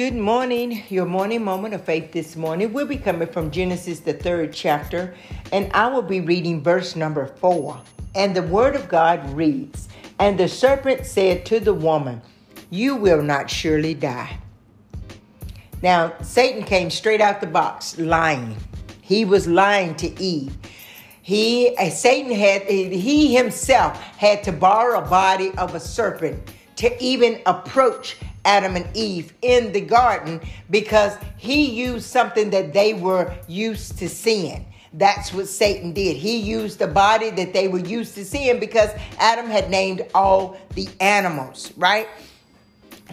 Good morning. Your morning moment of faith this morning will be coming from Genesis, the third chapter, and I will be reading verse number four. And the word of God reads And the serpent said to the woman, You will not surely die. Now, Satan came straight out the box lying. He was lying to Eve. He, uh, Satan had, he himself had to borrow a body of a serpent to even approach Adam and Eve in the garden because he used something that they were used to seeing. That's what Satan did. He used the body that they were used to seeing because Adam had named all the animals, right?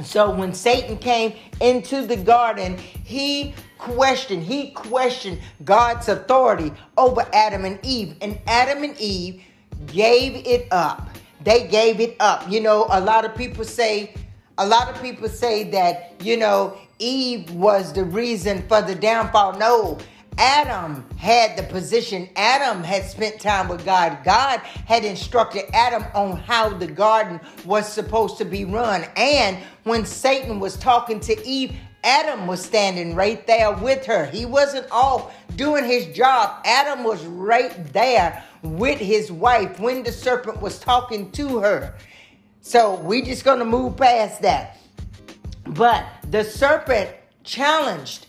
So when Satan came into the garden, he questioned, he questioned God's authority over Adam and Eve. And Adam and Eve gave it up. They gave it up. You know, a lot of people say, a lot of people say that, you know, Eve was the reason for the downfall. No, Adam had the position. Adam had spent time with God. God had instructed Adam on how the garden was supposed to be run. And when Satan was talking to Eve, Adam was standing right there with her. He wasn't off doing his job. Adam was right there with his wife when the serpent was talking to her. So we just going to move past that. But the serpent challenged,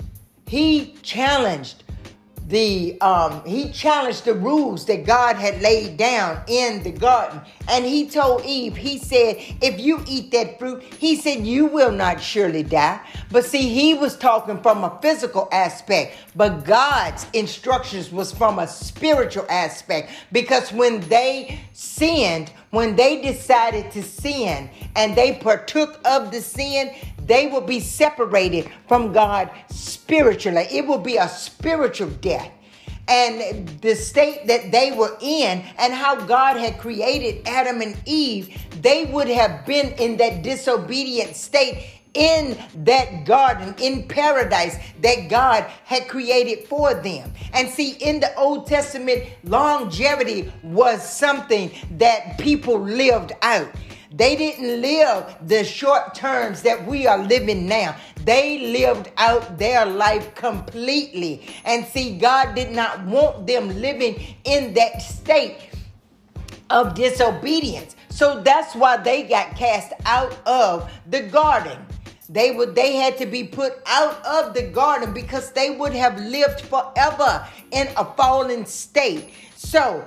he challenged the um, he challenged the rules that God had laid down in the garden. And he told Eve, he said, if you eat that fruit, he said, you will not surely die. But see, he was talking from a physical aspect, but God's instructions was from a spiritual aspect. Because when they sinned, when they decided to sin and they partook of the sin, they will be separated from God spiritually. It will be a spiritual death. And the state that they were in, and how God had created Adam and Eve, they would have been in that disobedient state in that garden in paradise that God had created for them. And see, in the Old Testament, longevity was something that people lived out. They didn't live the short terms that we are living now. They lived out their life completely. And see, God did not want them living in that state of disobedience. So that's why they got cast out of the garden. They would they had to be put out of the garden because they would have lived forever in a fallen state. So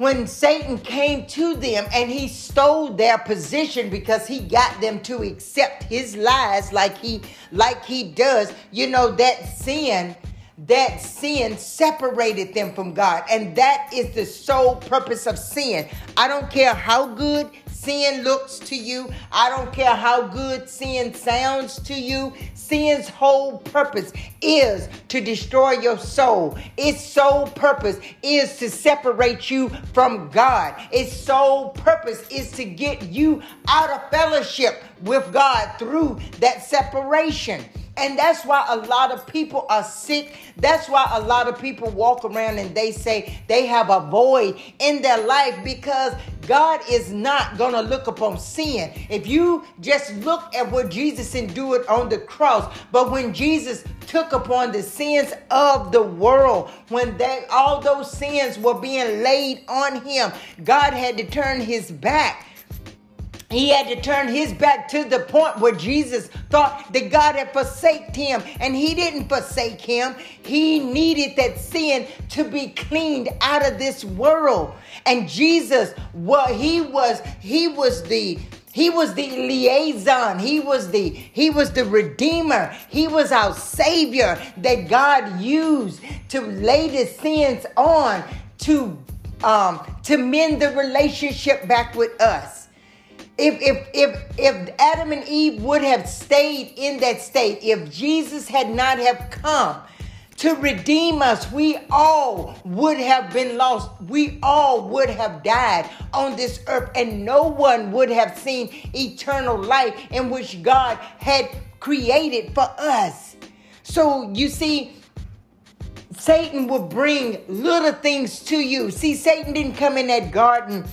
when Satan came to them and he stole their position because he got them to accept his lies like he like he does, you know that sin that sin separated them from God. And that is the sole purpose of sin. I don't care how good sin looks to you. I don't care how good sin sounds to you. Sin's whole purpose is to destroy your soul. Its sole purpose is to separate you from God. Its sole purpose is to get you out of fellowship with God through that separation. And that's why a lot of people are sick. That's why a lot of people walk around and they say they have a void in their life because God is not going to look upon sin. If you just look at what Jesus endured on the cross, but when Jesus took upon the sins of the world, when they all those sins were being laid on him, God had to turn his back he had to turn his back to the point where Jesus thought that God had forsaken him, and he didn't forsake him. He needed that sin to be cleaned out of this world. And Jesus, what he was, he was the he was the liaison. He was the he was the redeemer. He was our savior that God used to lay the sins on to um to mend the relationship back with us if if if if Adam and Eve would have stayed in that state, if Jesus had not have come to redeem us, we all would have been lost. We all would have died on this earth, and no one would have seen eternal life in which God had created for us. So you see, Satan will bring little things to you. See, Satan didn't come in that garden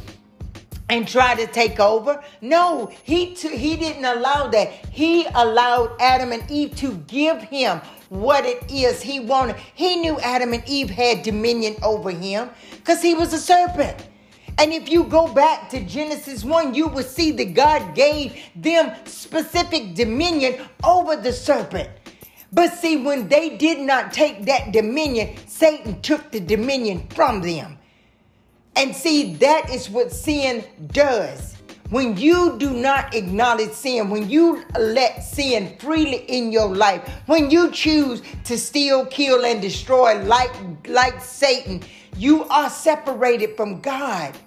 and try to take over. No, he t- he didn't allow that. He allowed Adam and Eve to give him what it is he wanted. He knew Adam and Eve had dominion over him because he was a serpent. And if you go back to Genesis 1, you will see that God gave them specific dominion over the serpent. But see, when they did not take that dominion, Satan took the dominion from them. And see, that is what sin does. When you do not acknowledge sin, when you let sin freely in your life, when you choose to steal, kill, and destroy like, like Satan, you are separated from God.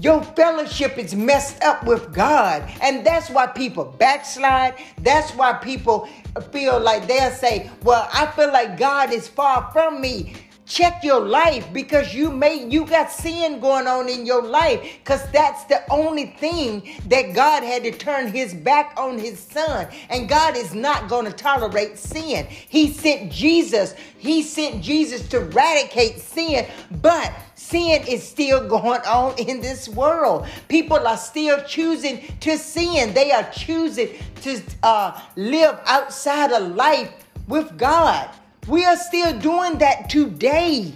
Your fellowship is messed up with God. And that's why people backslide. That's why people feel like they'll say, Well, I feel like God is far from me check your life because you may you got sin going on in your life because that's the only thing that god had to turn his back on his son. And god is not going to tolerate sin. He sent jesus. He sent jesus to eradicate sin. But sin is still going on in this world. People are still choosing to sin. They are choosing to uh, live outside of life with god we are still doing that today.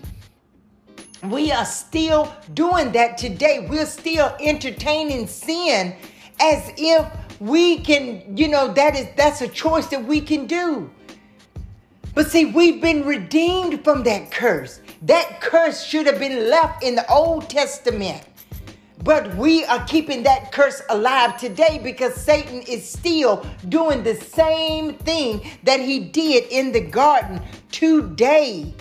We are still doing that today. We're still entertaining sin as if we can, you know, that is that's a choice that we can do. But see, we've been redeemed from that curse. That curse should have been left in the Old Testament. But we are keeping that curse alive today because Satan is still doing the same thing that he did in the garden today.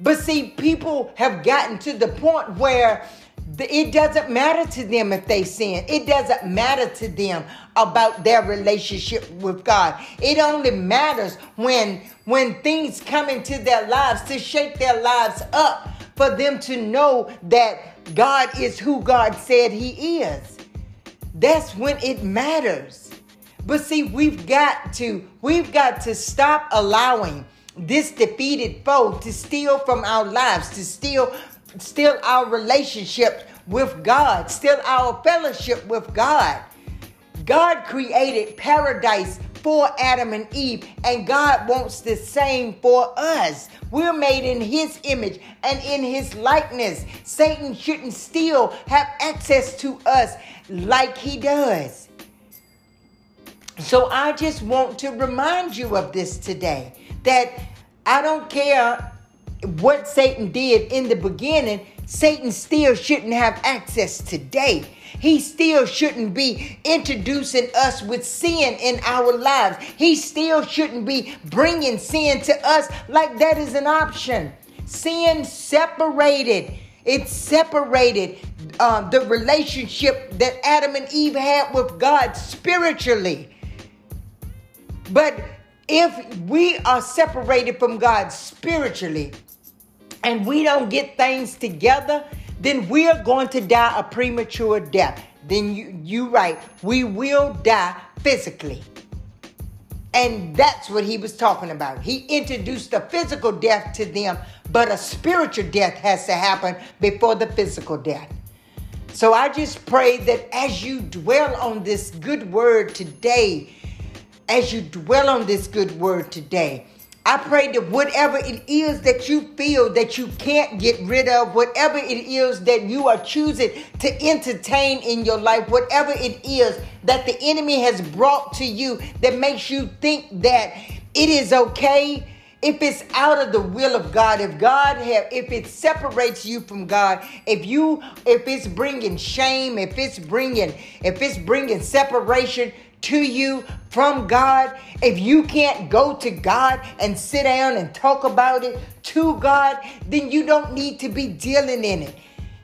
But see, people have gotten to the point where it doesn't matter to them if they sin. It doesn't matter to them about their relationship with God. It only matters when when things come into their lives to shake their lives up for them to know that God is who God said He is. That's when it matters. But see, we've got to, we've got to stop allowing this defeated foe to steal from our lives, to steal, steal our relationship with God, steal our fellowship with God. God created paradise for Adam and Eve, and God wants the same for us. We're made in His image and in His likeness. Satan shouldn't still have access to us like he does. So I just want to remind you of this today that I don't care what Satan did in the beginning, Satan still shouldn't have access today. He still shouldn't be introducing us with sin in our lives. He still shouldn't be bringing sin to us like that is an option. Sin separated. It separated uh, the relationship that Adam and Eve had with God spiritually. But if we are separated from God spiritually and we don't get things together, then we are going to die a premature death. Then you you right, we will die physically. And that's what he was talking about. He introduced the physical death to them, but a spiritual death has to happen before the physical death. So I just pray that as you dwell on this good word today, as you dwell on this good word today, I pray that whatever it is that you feel that you can't get rid of, whatever it is that you are choosing to entertain in your life, whatever it is that the enemy has brought to you that makes you think that it is okay, if it's out of the will of God, if God have, if it separates you from God, if you, if it's bringing shame, if it's bringing, if it's bringing separation, to you from God, if you can't go to God and sit down and talk about it to God, then you don't need to be dealing in it.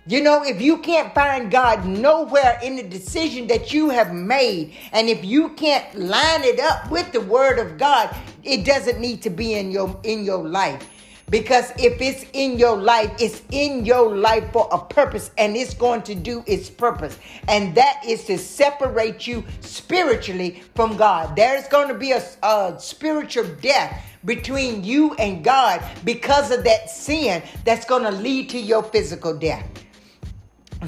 You know, if you can't find God nowhere in the decision that you have made, and if you can't line it up with the word of God, it doesn't need to be in your in your life. Because if it's in your life, it's in your life for a purpose and it's going to do its purpose. And that is to separate you spiritually from God. There's going to be a, a spiritual death between you and God because of that sin that's going to lead to your physical death.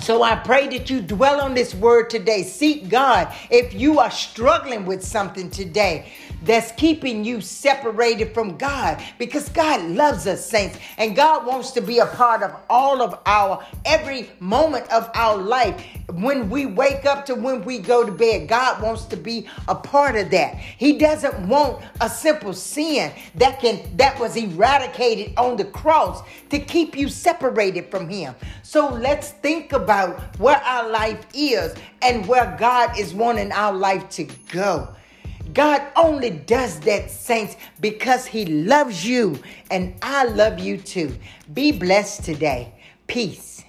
So I pray that you dwell on this word today. Seek God. If you are struggling with something today that's keeping you separated from God, because God loves us, saints, and God wants to be a part of all of our every moment of our life. When we wake up to when we go to bed, God wants to be a part of that. He doesn't want a simple sin that can that was eradicated on the cross to keep you separated from him. So let's think about where our life is and where God is wanting our life to go. God only does that, saints, because He loves you and I love you too. Be blessed today. Peace.